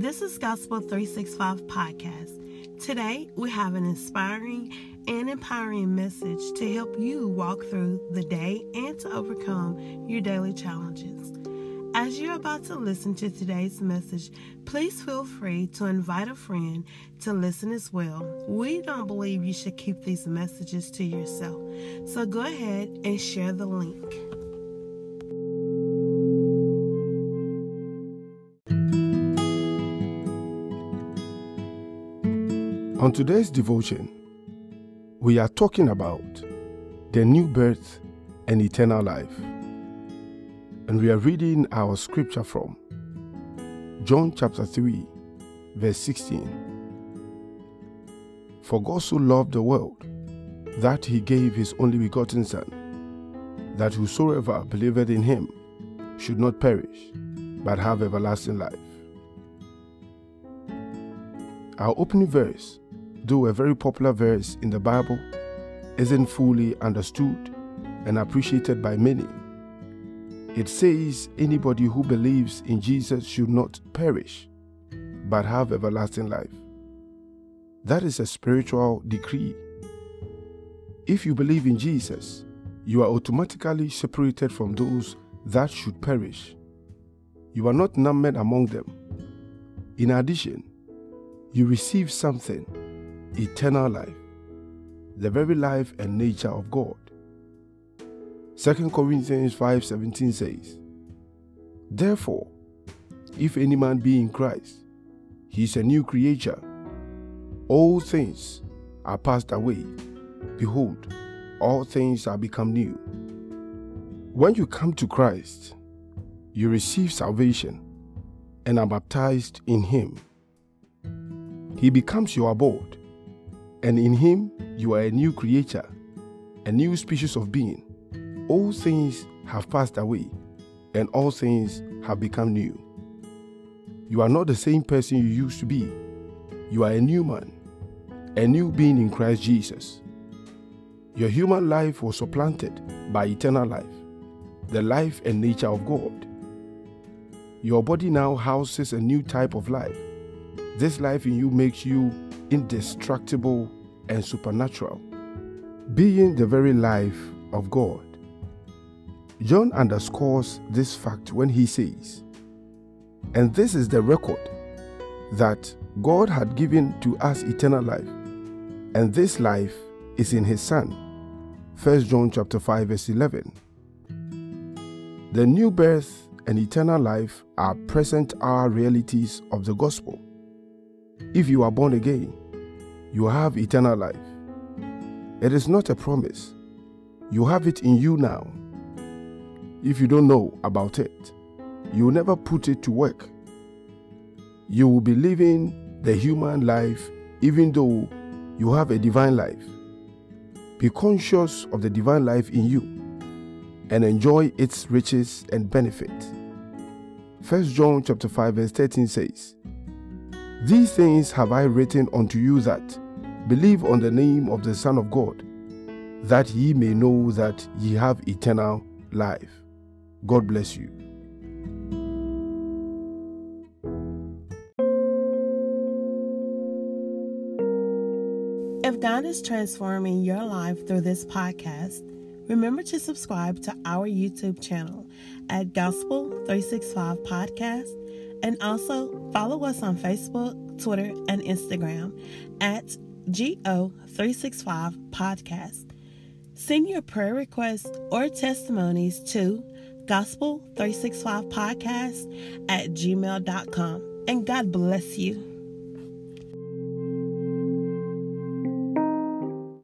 This is Gospel 365 Podcast. Today, we have an inspiring and empowering message to help you walk through the day and to overcome your daily challenges. As you're about to listen to today's message, please feel free to invite a friend to listen as well. We don't believe you should keep these messages to yourself, so go ahead and share the link. On today's devotion, we are talking about the new birth and eternal life. And we are reading our scripture from John chapter 3, verse 16. For God so loved the world that he gave his only begotten Son, that whosoever believeth in him should not perish, but have everlasting life. Our opening verse though a very popular verse in the Bible, isn't fully understood and appreciated by many. It says anybody who believes in Jesus should not perish, but have everlasting life. That is a spiritual decree. If you believe in Jesus, you are automatically separated from those that should perish. You are not numbered among them. In addition, you receive something eternal life, the very life and nature of God. 2 Corinthians 5:17 says, Therefore, if any man be in Christ, he is a new creature. All things are passed away. Behold, all things are become new. When you come to Christ, you receive salvation and are baptized in him. He becomes your abode and in him you are a new creature, a new species of being. All things have passed away, and all things have become new. You are not the same person you used to be. You are a new man, a new being in Christ Jesus. Your human life was supplanted by eternal life, the life and nature of God. Your body now houses a new type of life. This life in you makes you indestructible and supernatural, being the very life of God. John underscores this fact when he says, And this is the record that God had given to us eternal life, and this life is in his Son. 1 John chapter 5 verse 11. The new birth and eternal life are present hour realities of the gospel. If you are born again, you have eternal life. It is not a promise. You have it in you now. If you don't know about it, you will never put it to work. You will be living the human life even though you have a divine life. Be conscious of the divine life in you and enjoy its riches and benefit. 1 John chapter 5 verse 13 says, these things have I written unto you that believe on the name of the Son of God, that ye may know that ye have eternal life. God bless you. If God is transforming your life through this podcast, remember to subscribe to our YouTube channel at Gospel 365 Podcast and also follow us on Facebook, Twitter, and Instagram at GO365 Podcast. Send your prayer requests or testimonies to Gospel365 Podcast at gmail.com. And God bless you.